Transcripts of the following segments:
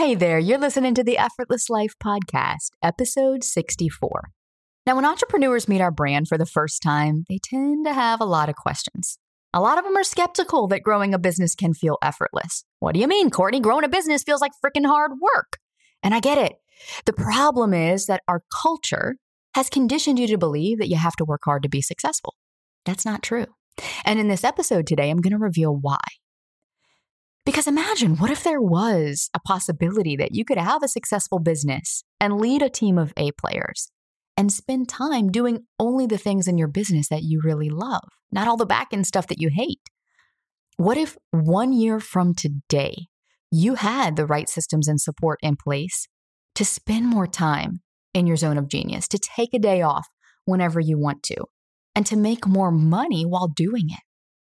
Hey there, you're listening to the Effortless Life Podcast, episode 64. Now, when entrepreneurs meet our brand for the first time, they tend to have a lot of questions. A lot of them are skeptical that growing a business can feel effortless. What do you mean, Courtney? Growing a business feels like freaking hard work. And I get it. The problem is that our culture has conditioned you to believe that you have to work hard to be successful. That's not true. And in this episode today, I'm going to reveal why. Because imagine what if there was a possibility that you could have a successful business and lead a team of A players and spend time doing only the things in your business that you really love, not all the back end stuff that you hate. What if one year from today, you had the right systems and support in place to spend more time in your zone of genius, to take a day off whenever you want to, and to make more money while doing it?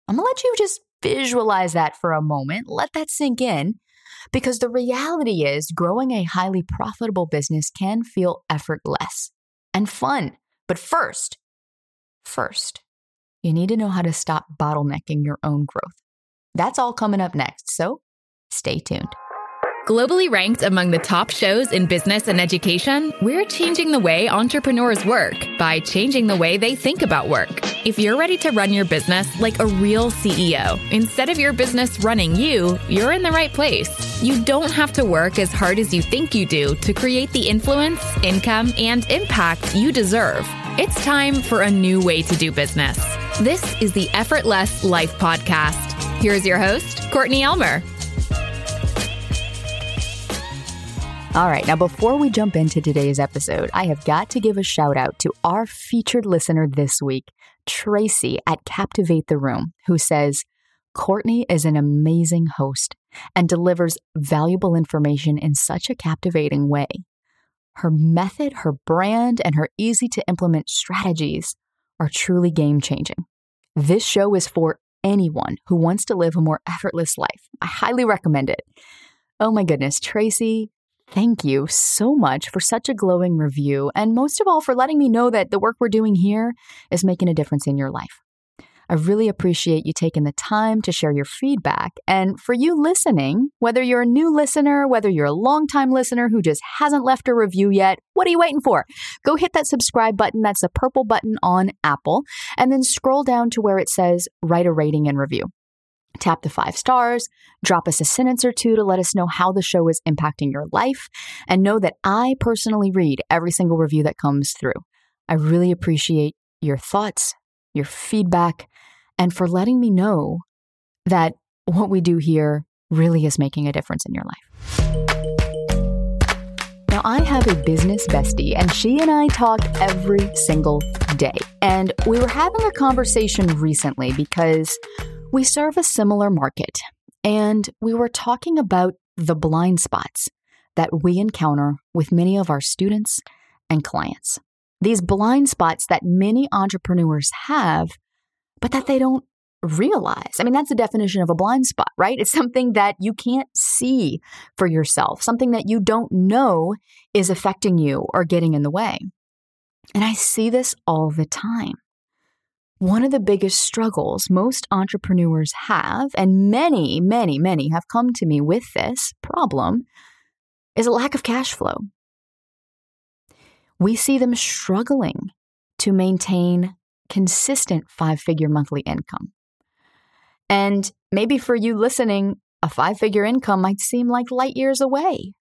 I'm gonna let you just visualize that for a moment, let that sink in, because the reality is growing a highly profitable business can feel effortless and fun. But first, first, you need to know how to stop bottlenecking your own growth. That's all coming up next, so stay tuned. Globally ranked among the top shows in business and education, we're changing the way entrepreneurs work by changing the way they think about work. If you're ready to run your business like a real CEO, instead of your business running you, you're in the right place. You don't have to work as hard as you think you do to create the influence, income, and impact you deserve. It's time for a new way to do business. This is the Effortless Life Podcast. Here's your host, Courtney Elmer. All right, now before we jump into today's episode, I have got to give a shout out to our featured listener this week, Tracy at Captivate the Room, who says, Courtney is an amazing host and delivers valuable information in such a captivating way. Her method, her brand, and her easy to implement strategies are truly game changing. This show is for anyone who wants to live a more effortless life. I highly recommend it. Oh my goodness, Tracy, Thank you so much for such a glowing review, and most of all, for letting me know that the work we're doing here is making a difference in your life. I really appreciate you taking the time to share your feedback. And for you listening, whether you're a new listener, whether you're a longtime listener who just hasn't left a review yet, what are you waiting for? Go hit that subscribe button. That's the purple button on Apple. And then scroll down to where it says write a rating and review. Tap the five stars, drop us a sentence or two to let us know how the show is impacting your life, and know that I personally read every single review that comes through. I really appreciate your thoughts, your feedback, and for letting me know that what we do here really is making a difference in your life. Now, I have a business bestie, and she and I talk every single day. And we were having a conversation recently because we serve a similar market, and we were talking about the blind spots that we encounter with many of our students and clients. These blind spots that many entrepreneurs have, but that they don't realize. I mean, that's the definition of a blind spot, right? It's something that you can't see for yourself, something that you don't know is affecting you or getting in the way. And I see this all the time. One of the biggest struggles most entrepreneurs have, and many, many, many have come to me with this problem, is a lack of cash flow. We see them struggling to maintain consistent five figure monthly income. And maybe for you listening, a five figure income might seem like light years away.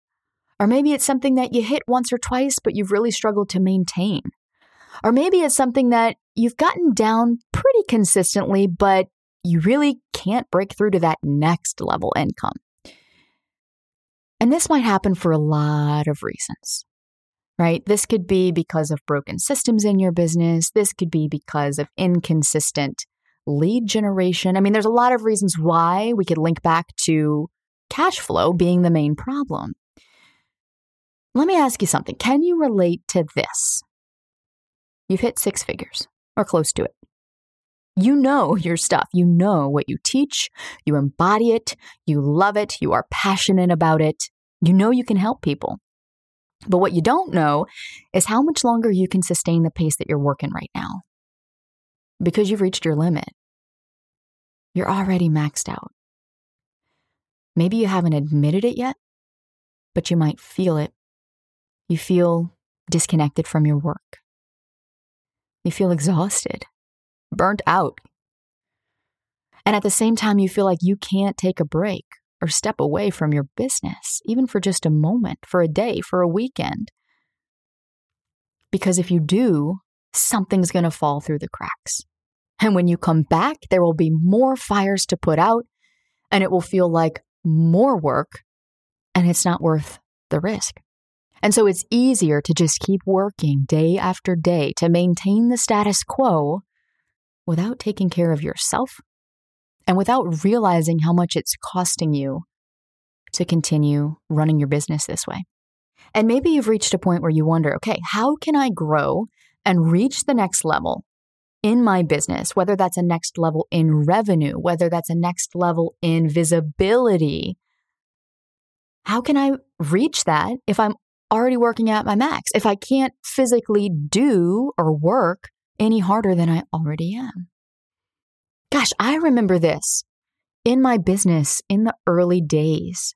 Or maybe it's something that you hit once or twice, but you've really struggled to maintain. Or maybe it's something that you've gotten down pretty consistently, but you really can't break through to that next level income. And this might happen for a lot of reasons, right? This could be because of broken systems in your business. This could be because of inconsistent lead generation. I mean, there's a lot of reasons why we could link back to cash flow being the main problem. Let me ask you something. Can you relate to this? You've hit six figures or close to it. You know your stuff. You know what you teach. You embody it. You love it. You are passionate about it. You know you can help people. But what you don't know is how much longer you can sustain the pace that you're working right now. Because you've reached your limit. You're already maxed out. Maybe you haven't admitted it yet, but you might feel it. You feel disconnected from your work. You feel exhausted, burnt out. And at the same time, you feel like you can't take a break or step away from your business, even for just a moment, for a day, for a weekend. Because if you do, something's going to fall through the cracks. And when you come back, there will be more fires to put out, and it will feel like more work, and it's not worth the risk. And so it's easier to just keep working day after day to maintain the status quo without taking care of yourself and without realizing how much it's costing you to continue running your business this way. And maybe you've reached a point where you wonder, okay, how can I grow and reach the next level in my business, whether that's a next level in revenue, whether that's a next level in visibility? How can I reach that if I'm already working at my max, if I can't physically do or work any harder than I already am? Gosh, I remember this in my business in the early days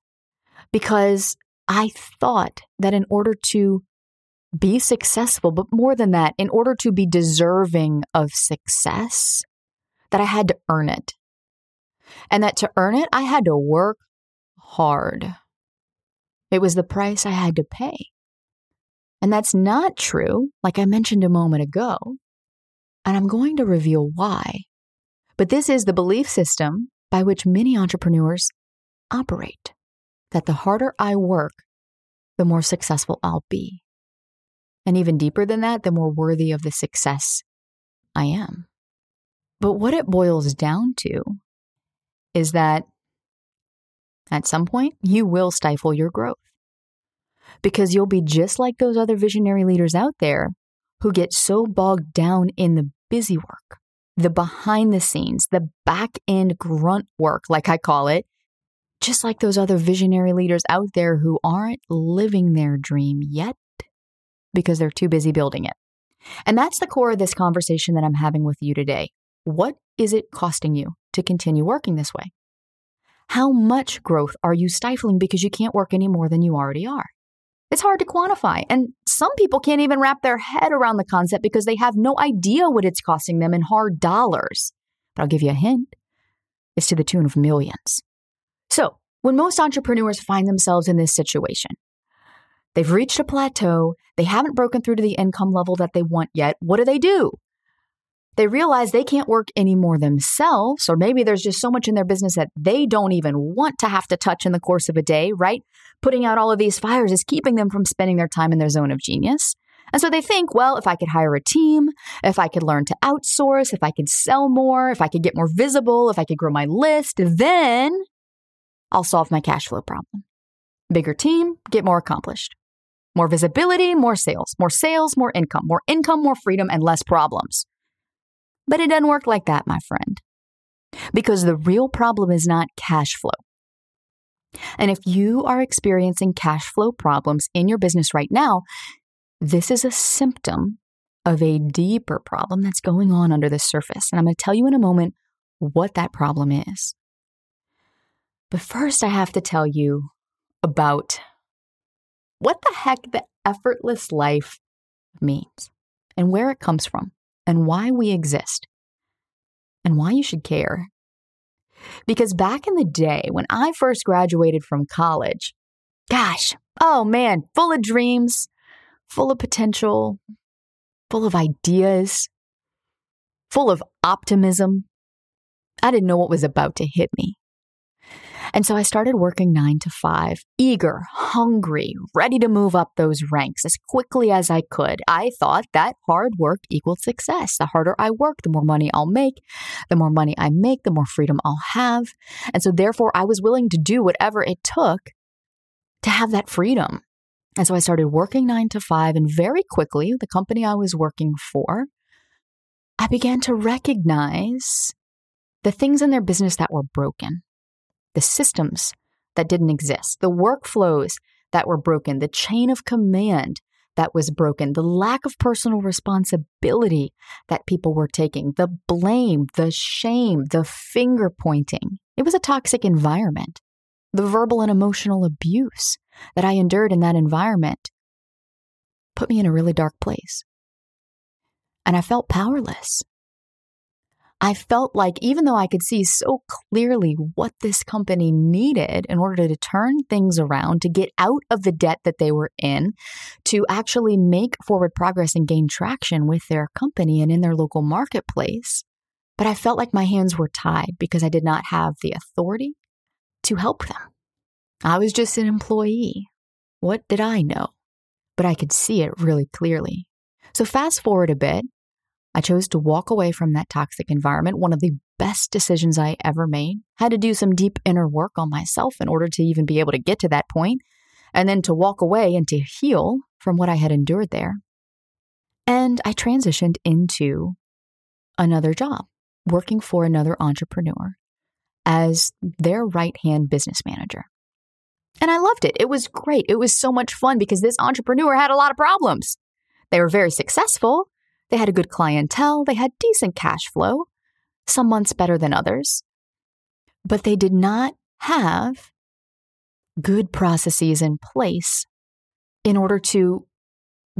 because I thought that in order to be successful, but more than that, in order to be deserving of success, that I had to earn it. And that to earn it, I had to work hard. It was the price I had to pay. And that's not true, like I mentioned a moment ago. And I'm going to reveal why. But this is the belief system by which many entrepreneurs operate that the harder I work, the more successful I'll be. And even deeper than that, the more worthy of the success I am. But what it boils down to is that at some point, you will stifle your growth because you'll be just like those other visionary leaders out there who get so bogged down in the busy work the behind the scenes, the back end grunt work, like I call it, just like those other visionary leaders out there who aren't living their dream yet because they're too busy building it. And that's the core of this conversation that I'm having with you today. What is it costing you to continue working this way? How much growth are you stifling because you can't work any more than you already are? It's hard to quantify. And some people can't even wrap their head around the concept because they have no idea what it's costing them in hard dollars. But I'll give you a hint it's to the tune of millions. So, when most entrepreneurs find themselves in this situation, they've reached a plateau, they haven't broken through to the income level that they want yet, what do they do? They realize they can't work anymore themselves, or maybe there's just so much in their business that they don't even want to have to touch in the course of a day, right? Putting out all of these fires is keeping them from spending their time in their zone of genius. And so they think, well, if I could hire a team, if I could learn to outsource, if I could sell more, if I could get more visible, if I could grow my list, then I'll solve my cash flow problem. Bigger team, get more accomplished. More visibility, more sales. More sales, more income. More income, more freedom, and less problems. But it doesn't work like that, my friend. Because the real problem is not cash flow. And if you are experiencing cash flow problems in your business right now, this is a symptom of a deeper problem that's going on under the surface. And I'm going to tell you in a moment what that problem is. But first, I have to tell you about what the heck the effortless life means and where it comes from and why we exist and why you should care. Because back in the day when I first graduated from college, gosh, oh man, full of dreams, full of potential, full of ideas, full of optimism. I didn't know what was about to hit me. And so I started working nine to five, eager, hungry, ready to move up those ranks as quickly as I could. I thought that hard work equaled success. The harder I work, the more money I'll make. The more money I make, the more freedom I'll have. And so therefore, I was willing to do whatever it took to have that freedom. And so I started working nine to five, and very quickly, the company I was working for, I began to recognize the things in their business that were broken the systems that didn't exist, the workflows that were broken, the chain of command that was broken, the lack of personal responsibility that people were taking, the blame, the shame, the finger pointing. It was a toxic environment. The verbal and emotional abuse, that I endured in that environment put me in a really dark place. And I felt powerless. I felt like even though I could see so clearly what this company needed in order to turn things around, to get out of the debt that they were in, to actually make forward progress and gain traction with their company and in their local marketplace, but I felt like my hands were tied because I did not have the authority to help them. I was just an employee. What did I know? But I could see it really clearly. So, fast forward a bit, I chose to walk away from that toxic environment, one of the best decisions I ever made. Had to do some deep inner work on myself in order to even be able to get to that point, and then to walk away and to heal from what I had endured there. And I transitioned into another job, working for another entrepreneur as their right hand business manager. And I loved it. It was great. It was so much fun because this entrepreneur had a lot of problems. They were very successful, they had a good clientele, they had decent cash flow, some months better than others. But they did not have good processes in place in order to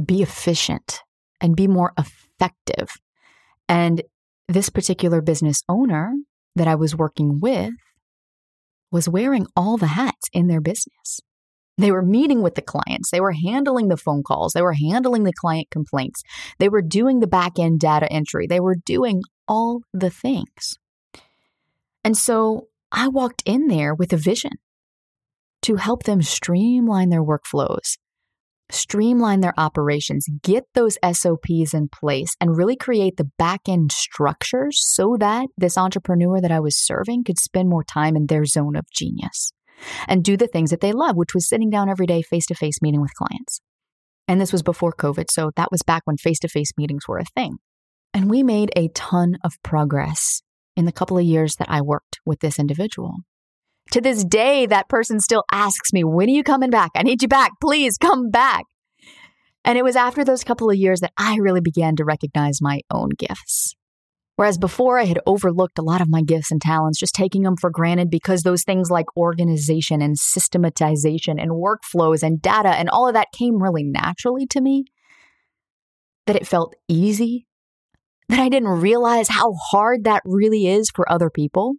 be efficient and be more effective. And this particular business owner that I was working with was wearing all the hats in their business. They were meeting with the clients. They were handling the phone calls. They were handling the client complaints. They were doing the back end data entry. They were doing all the things. And so I walked in there with a vision to help them streamline their workflows, streamline their operations, get those SOPs in place, and really create the back end structures so that this entrepreneur that I was serving could spend more time in their zone of genius and do the things that they love, which was sitting down every day face to face meeting with clients. And this was before COVID, so that was back when face to face meetings were a thing. And we made a ton of progress in the couple of years that I worked with this individual. To this day, that person still asks me, When are you coming back? I need you back. Please come back. And it was after those couple of years that I really began to recognize my own gifts. Whereas before I had overlooked a lot of my gifts and talents, just taking them for granted because those things like organization and systematization and workflows and data and all of that came really naturally to me, that it felt easy, that I didn't realize how hard that really is for other people.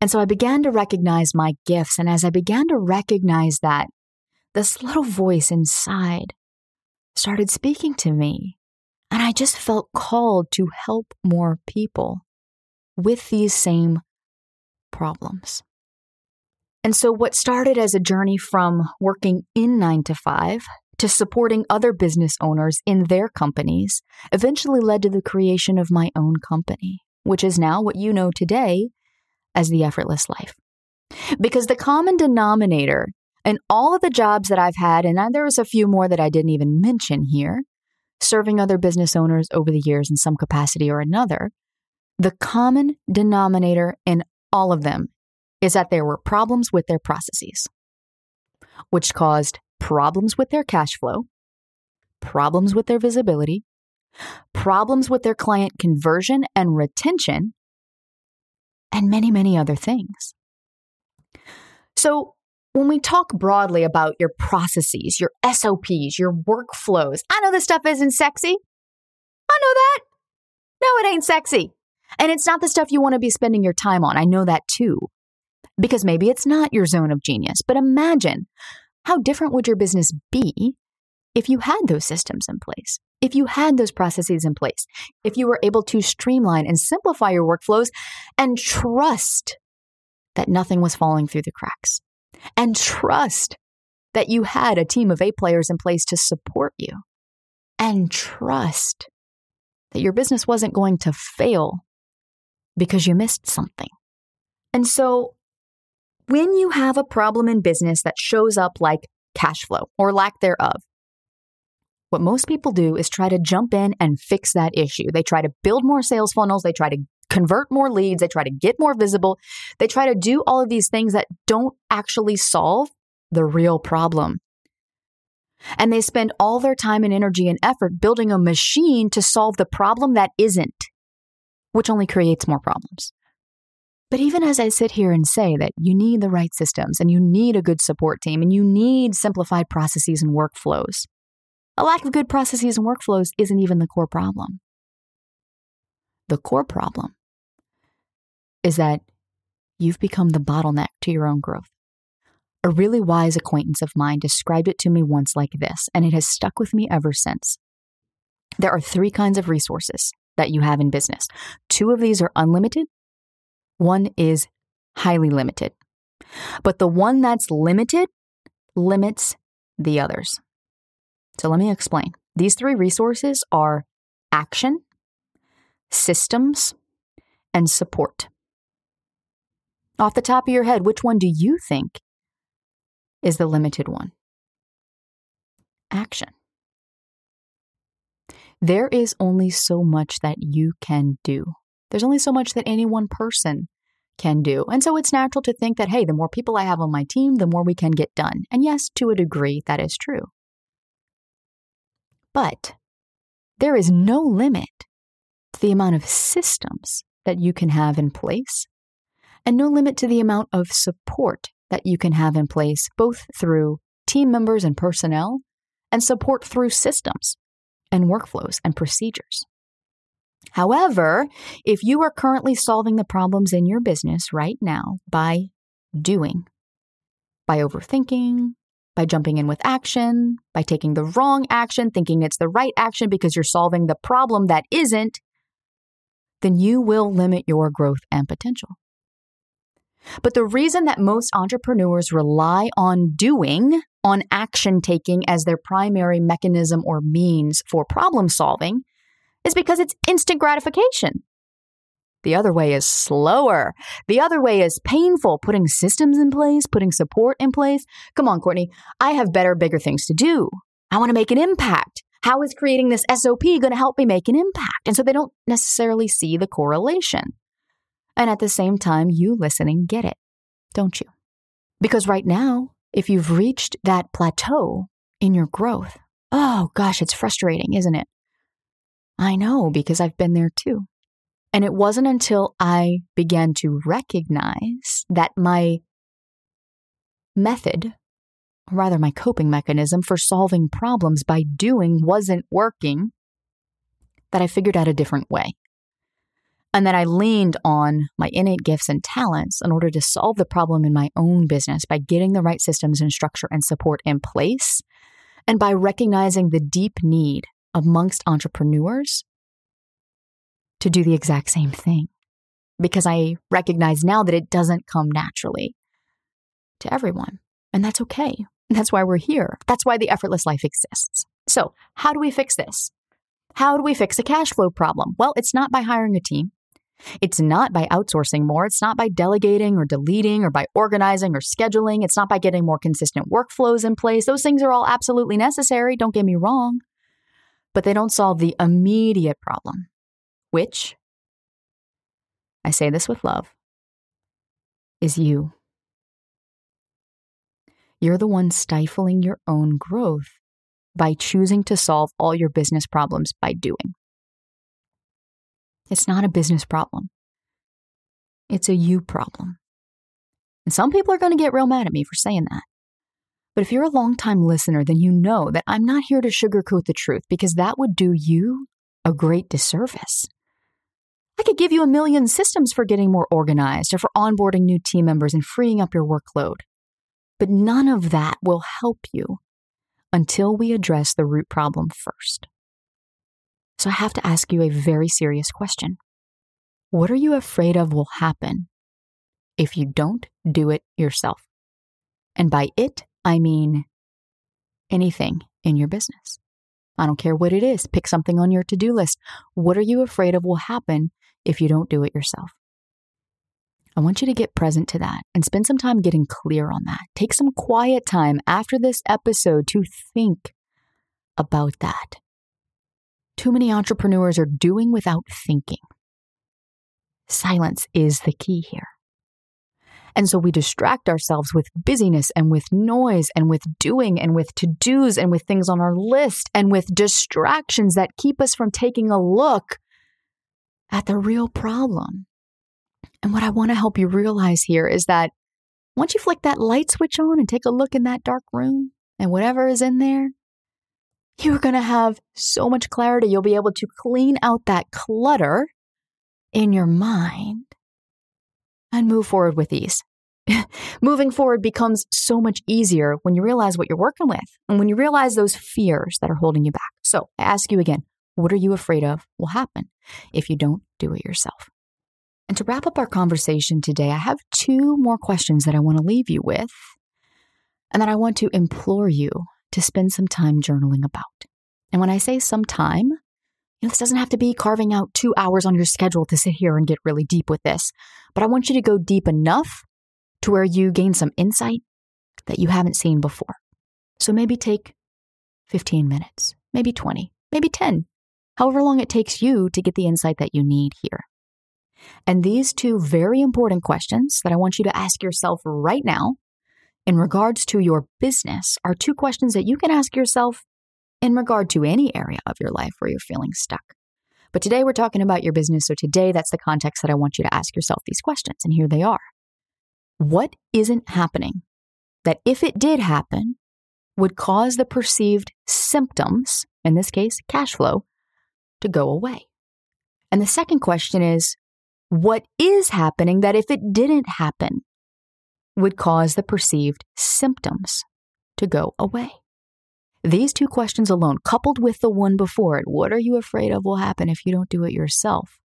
And so I began to recognize my gifts. And as I began to recognize that, this little voice inside started speaking to me and I just felt called to help more people with these same problems. And so, what started as a journey from working in nine to five to supporting other business owners in their companies eventually led to the creation of my own company, which is now what you know today as the effortless life. Because the common denominator in all of the jobs that I've had, and there was a few more that I didn't even mention here, serving other business owners over the years in some capacity or another, the common denominator in all of them is that there were problems with their processes, which caused problems with their cash flow, problems with their visibility, problems with their client conversion and retention, and many, many other things. So, when we talk broadly about your processes, your SOPs, your workflows, I know this stuff isn't sexy. I know that. No, it ain't sexy. And it's not the stuff you want to be spending your time on. I know that too. Because maybe it's not your zone of genius. But imagine how different would your business be if you had those systems in place? If you had those processes in place, if you were able to streamline and simplify your workflows and trust that nothing was falling through the cracks and trust that you had a team of A players in place to support you and trust that your business wasn't going to fail because you missed something. And so when you have a problem in business that shows up like cash flow or lack thereof, what most people do is try to jump in and fix that issue. They try to build more sales funnels, they try to convert more leads, they try to get more visible, they try to do all of these things that don't actually solve the real problem. And they spend all their time and energy and effort building a machine to solve the problem that isn't, which only creates more problems. But even as I sit here and say that you need the right systems and you need a good support team and you need simplified processes and workflows, a lack of good processes and workflows isn't even the core problem. The core problem is that you've become the bottleneck to your own growth. A really wise acquaintance of mine described it to me once like this, and it has stuck with me ever since. There are three kinds of resources that you have in business. Two of these are unlimited, one is highly limited. But the one that's limited limits the others. So let me explain. These three resources are action, systems, and support. Off the top of your head, which one do you think is the limited one? Action. There is only so much that you can do. There's only so much that any one person can do. And so it's natural to think that, hey, the more people I have on my team, the more we can get done. And yes, to a degree, that is true. But there is no limit to the amount of systems that you can have in place, and no limit to the amount of support that you can have in place, both through team members and personnel, and support through systems and workflows and procedures. However, if you are currently solving the problems in your business right now by doing, by overthinking, by jumping in with action, by taking the wrong action, thinking it's the right action because you're solving the problem that isn't, then you will limit your growth and potential. But the reason that most entrepreneurs rely on doing, on action taking as their primary mechanism or means for problem solving is because it's instant gratification. The other way is slower. The other way is painful, putting systems in place, putting support in place. Come on, Courtney. I have better, bigger things to do. I want to make an impact. How is creating this SOP going to help me make an impact? And so they don't necessarily see the correlation. And at the same time, you listening get it, don't you? Because right now, if you've reached that plateau in your growth, oh gosh, it's frustrating, isn't it? I know because I've been there too. And it wasn't until I began to recognize that my method, or rather my coping mechanism for solving problems by doing wasn't working, that I figured out a different way. And that I leaned on my innate gifts and talents in order to solve the problem in my own business by getting the right systems and structure and support in place, and by recognizing the deep need amongst entrepreneurs to do the exact same thing because I recognize now that it doesn't come naturally to everyone. And that's okay. That's why we're here. That's why the effortless life exists. So, how do we fix this? How do we fix a cash flow problem? Well, it's not by hiring a team. It's not by outsourcing more. It's not by delegating or deleting or by organizing or scheduling. It's not by getting more consistent workflows in place. Those things are all absolutely necessary. Don't get me wrong. But they don't solve the immediate problem which, I say this with love, is you. You're the one stifling your own growth by choosing to solve all your business problems by doing. It's not a business problem, it's a you problem. And some people are going to get real mad at me for saying that. But if you're a long-time listener, then you know that I'm not here to sugarcoat the truth because that would do you a great disservice. I could give you a million systems for getting more organized or for onboarding new team members and freeing up your workload. But none of that will help you until we address the root problem first. So I have to ask you a very serious question. What are you afraid of will happen if you don't do it yourself? And by it, I mean anything in your business. I don't care what it is. Pick something on your to do list. What are you afraid of will happen if you don't do it yourself. I want you to get present to that and spend some time getting clear on that. Take some quiet time after this episode to think about that. Too many entrepreneurs are doing without thinking. Silence is the key here. And so we distract ourselves with busyness and with noise and with doing and with to dos and with things on our list and with distractions that keep us from taking a look at the real problem. And what I want to help you realize here is that once you flick that light switch on and take a look in that dark room and whatever is in there, you're going to have so much clarity. You'll be able to clean out that clutter in your mind and move forward with ease. Moving forward becomes so much easier when you realize what you're working with and when you realize those fears that are holding you back. So I ask you again, what are you afraid of will happen if you don't do it yourself? And to wrap up our conversation today, I have two more questions that I want to leave you with and that I want to implore you to spend some time journaling about. And when I say some time, you know, this doesn't have to be carving out two hours on your schedule to sit here and get really deep with this, but I want you to go deep enough to where you gain some insight that you haven't seen before. So maybe take 15 minutes, maybe 20, maybe 10, however long it takes you to get the insight that you need here. And these two very important questions that I want you to ask yourself right now in regards to your business are two questions that you can ask yourself in regard to any area of your life where you're feeling stuck. But today we're talking about your business. So today that's the context that I want you to ask yourself these questions. And here they are. What isn't happening that if it did happen would cause the perceived symptoms, in this case, cash flow, to go away? And the second question is, what is happening that if it didn't happen would cause the perceived symptoms to go away? These two questions alone, coupled with the one before it, what are you afraid of will happen if you don't do it yourself,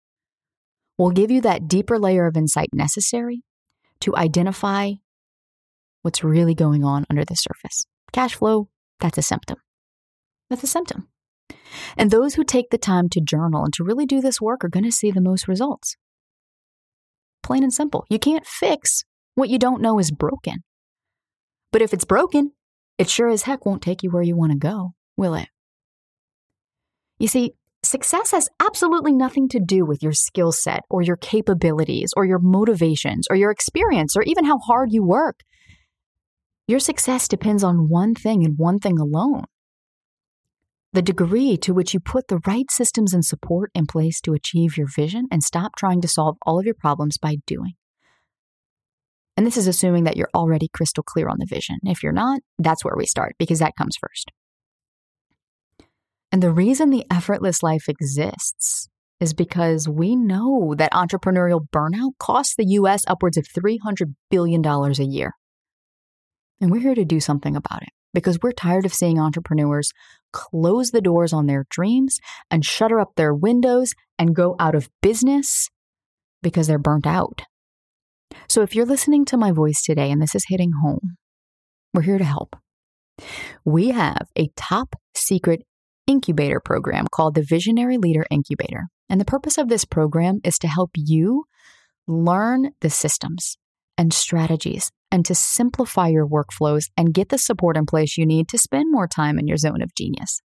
will give you that deeper layer of insight necessary to identify what's really going on under the surface. Cash flow, that's a symptom. That's a symptom. And those who take the time to journal and to really do this work are going to see the most results. Plain and simple. You can't fix what you don't know is broken. But if it's broken, it sure as heck won't take you where you want to go, will it? You see, success has absolutely nothing to do with your skill set or your capabilities or your motivations or your experience or even how hard you work. Your success depends on one thing and one thing alone the degree to which you put the right systems and support in place to achieve your vision and stop trying to solve all of your problems by doing. And this is assuming that you're already crystal clear on the vision. If you're not, that's where we start because that comes first. And the reason the effortless life exists is because we know that entrepreneurial burnout costs the US upwards of $300 billion a year. And we're here to do something about it because we're tired of seeing entrepreneurs close the doors on their dreams and shutter up their windows and go out of business because they're burnt out. So if you're listening to my voice today and this is hitting home, we're here to help. We have a top secret incubator program called the Visionary Leader Incubator. And the purpose of this program is to help you learn the systems and strategies and to simplify your workflows and get the support in place you need to spend more time in your zone of genius.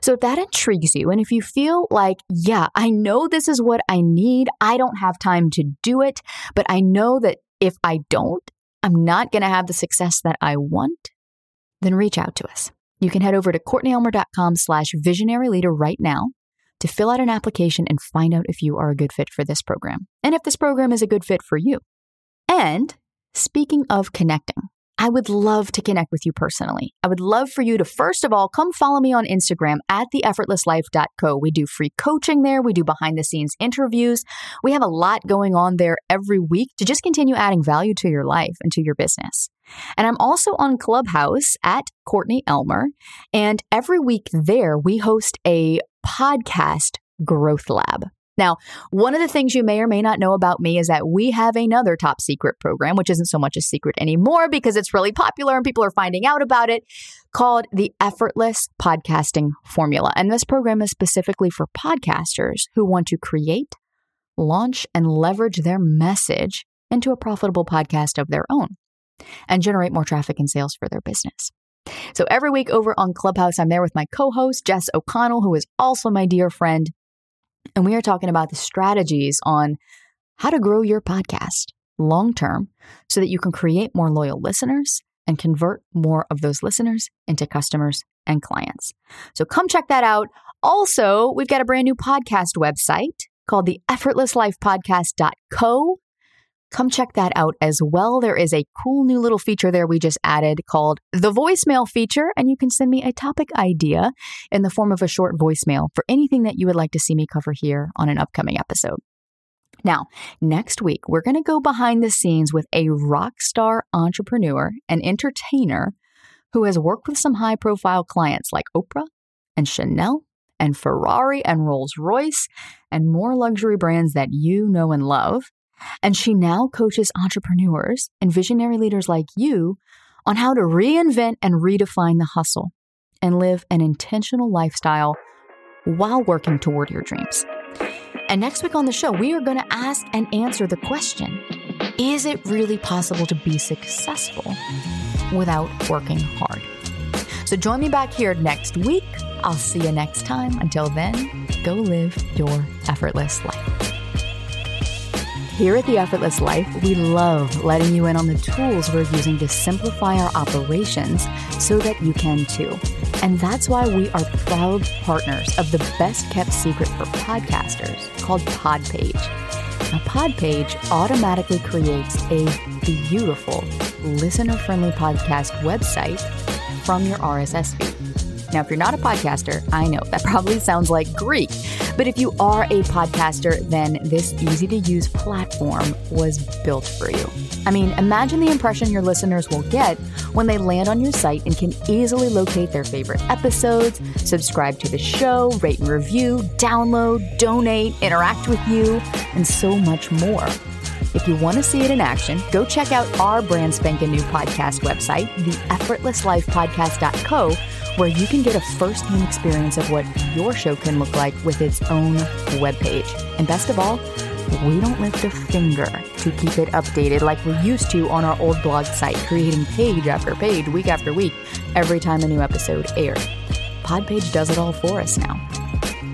So, if that intrigues you, and if you feel like, yeah, I know this is what I need, I don't have time to do it, but I know that if I don't, I'm not going to have the success that I want, then reach out to us. You can head over to courtneyelmer.com slash visionary leader right now to fill out an application and find out if you are a good fit for this program and if this program is a good fit for you. And speaking of connecting, I would love to connect with you personally. I would love for you to, first of all, come follow me on Instagram at theeffortlesslife.co. We do free coaching there. We do behind the scenes interviews. We have a lot going on there every week to just continue adding value to your life and to your business. And I'm also on Clubhouse at Courtney Elmer. And every week there, we host a podcast growth lab. Now, one of the things you may or may not know about me is that we have another top secret program, which isn't so much a secret anymore because it's really popular and people are finding out about it, called the Effortless Podcasting Formula. And this program is specifically for podcasters who want to create, launch, and leverage their message into a profitable podcast of their own and generate more traffic and sales for their business. So every week over on Clubhouse, I'm there with my co host, Jess O'Connell, who is also my dear friend. And we are talking about the strategies on how to grow your podcast long term so that you can create more loyal listeners and convert more of those listeners into customers and clients. So come check that out. Also, we've got a brand new podcast website called the effortlesslifepodcast.co. come check that out as well. There is a cool new little feature there we just added called the voicemail feature, and you can send me a topic idea in the form of a short voicemail for anything that you would like to see me cover here on an upcoming episode. Now, next week, we're going to go behind the scenes with a rock star entrepreneur and entertainer who has worked with some high profile clients like Oprah and Chanel and Ferrari and Rolls Royce and more luxury brands that you know and love. And she now coaches entrepreneurs and visionary leaders like you on how to reinvent and redefine the hustle and live an intentional lifestyle while working toward your dreams. And next week on the show, we are going to ask and answer the question Is it really possible to be successful without working hard? So join me back here next week. I'll see you next time. Until then, go live your effortless life. Here at The Effortless Life, we love letting you in on the tools we're using to simplify our operations so that you can too. And that's why we are proud partners of the best kept secret for podcasters called Podpage. Now, Podpage automatically creates a beautiful, listener friendly podcast website from your RSS feed. Now, if you're not a podcaster, I know that probably sounds like Greek. But if you are a podcaster, then this easy to use platform was built for you. I mean, imagine the impression your listeners will get when they land on your site and can easily locate their favorite episodes, subscribe to the show, rate and review, download, donate, interact with you, and so much more. If you want to see it in action, go check out our brand spanking new podcast website, the theeffortlesslifepodcast.co, where you can get a first hand experience of what your show can look like with its own webpage. And best of all, we don't lift a finger to keep it updated like we used to on our old blog site, creating page after page, week after week, every time a new episode aired. Podpage does it all for us now.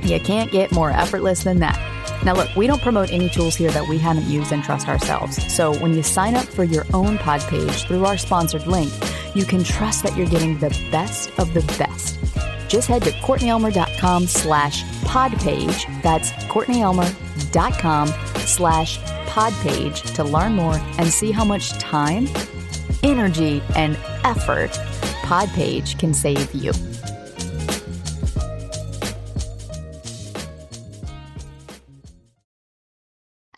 You can't get more effortless than that. Now, look, we don't promote any tools here that we haven't used and trust ourselves. So when you sign up for your own pod page through our sponsored link, you can trust that you're getting the best of the best. Just head to CourtneyElmer.com slash podpage. That's CourtneyElmer.com slash podpage to learn more and see how much time, energy, and effort Podpage can save you.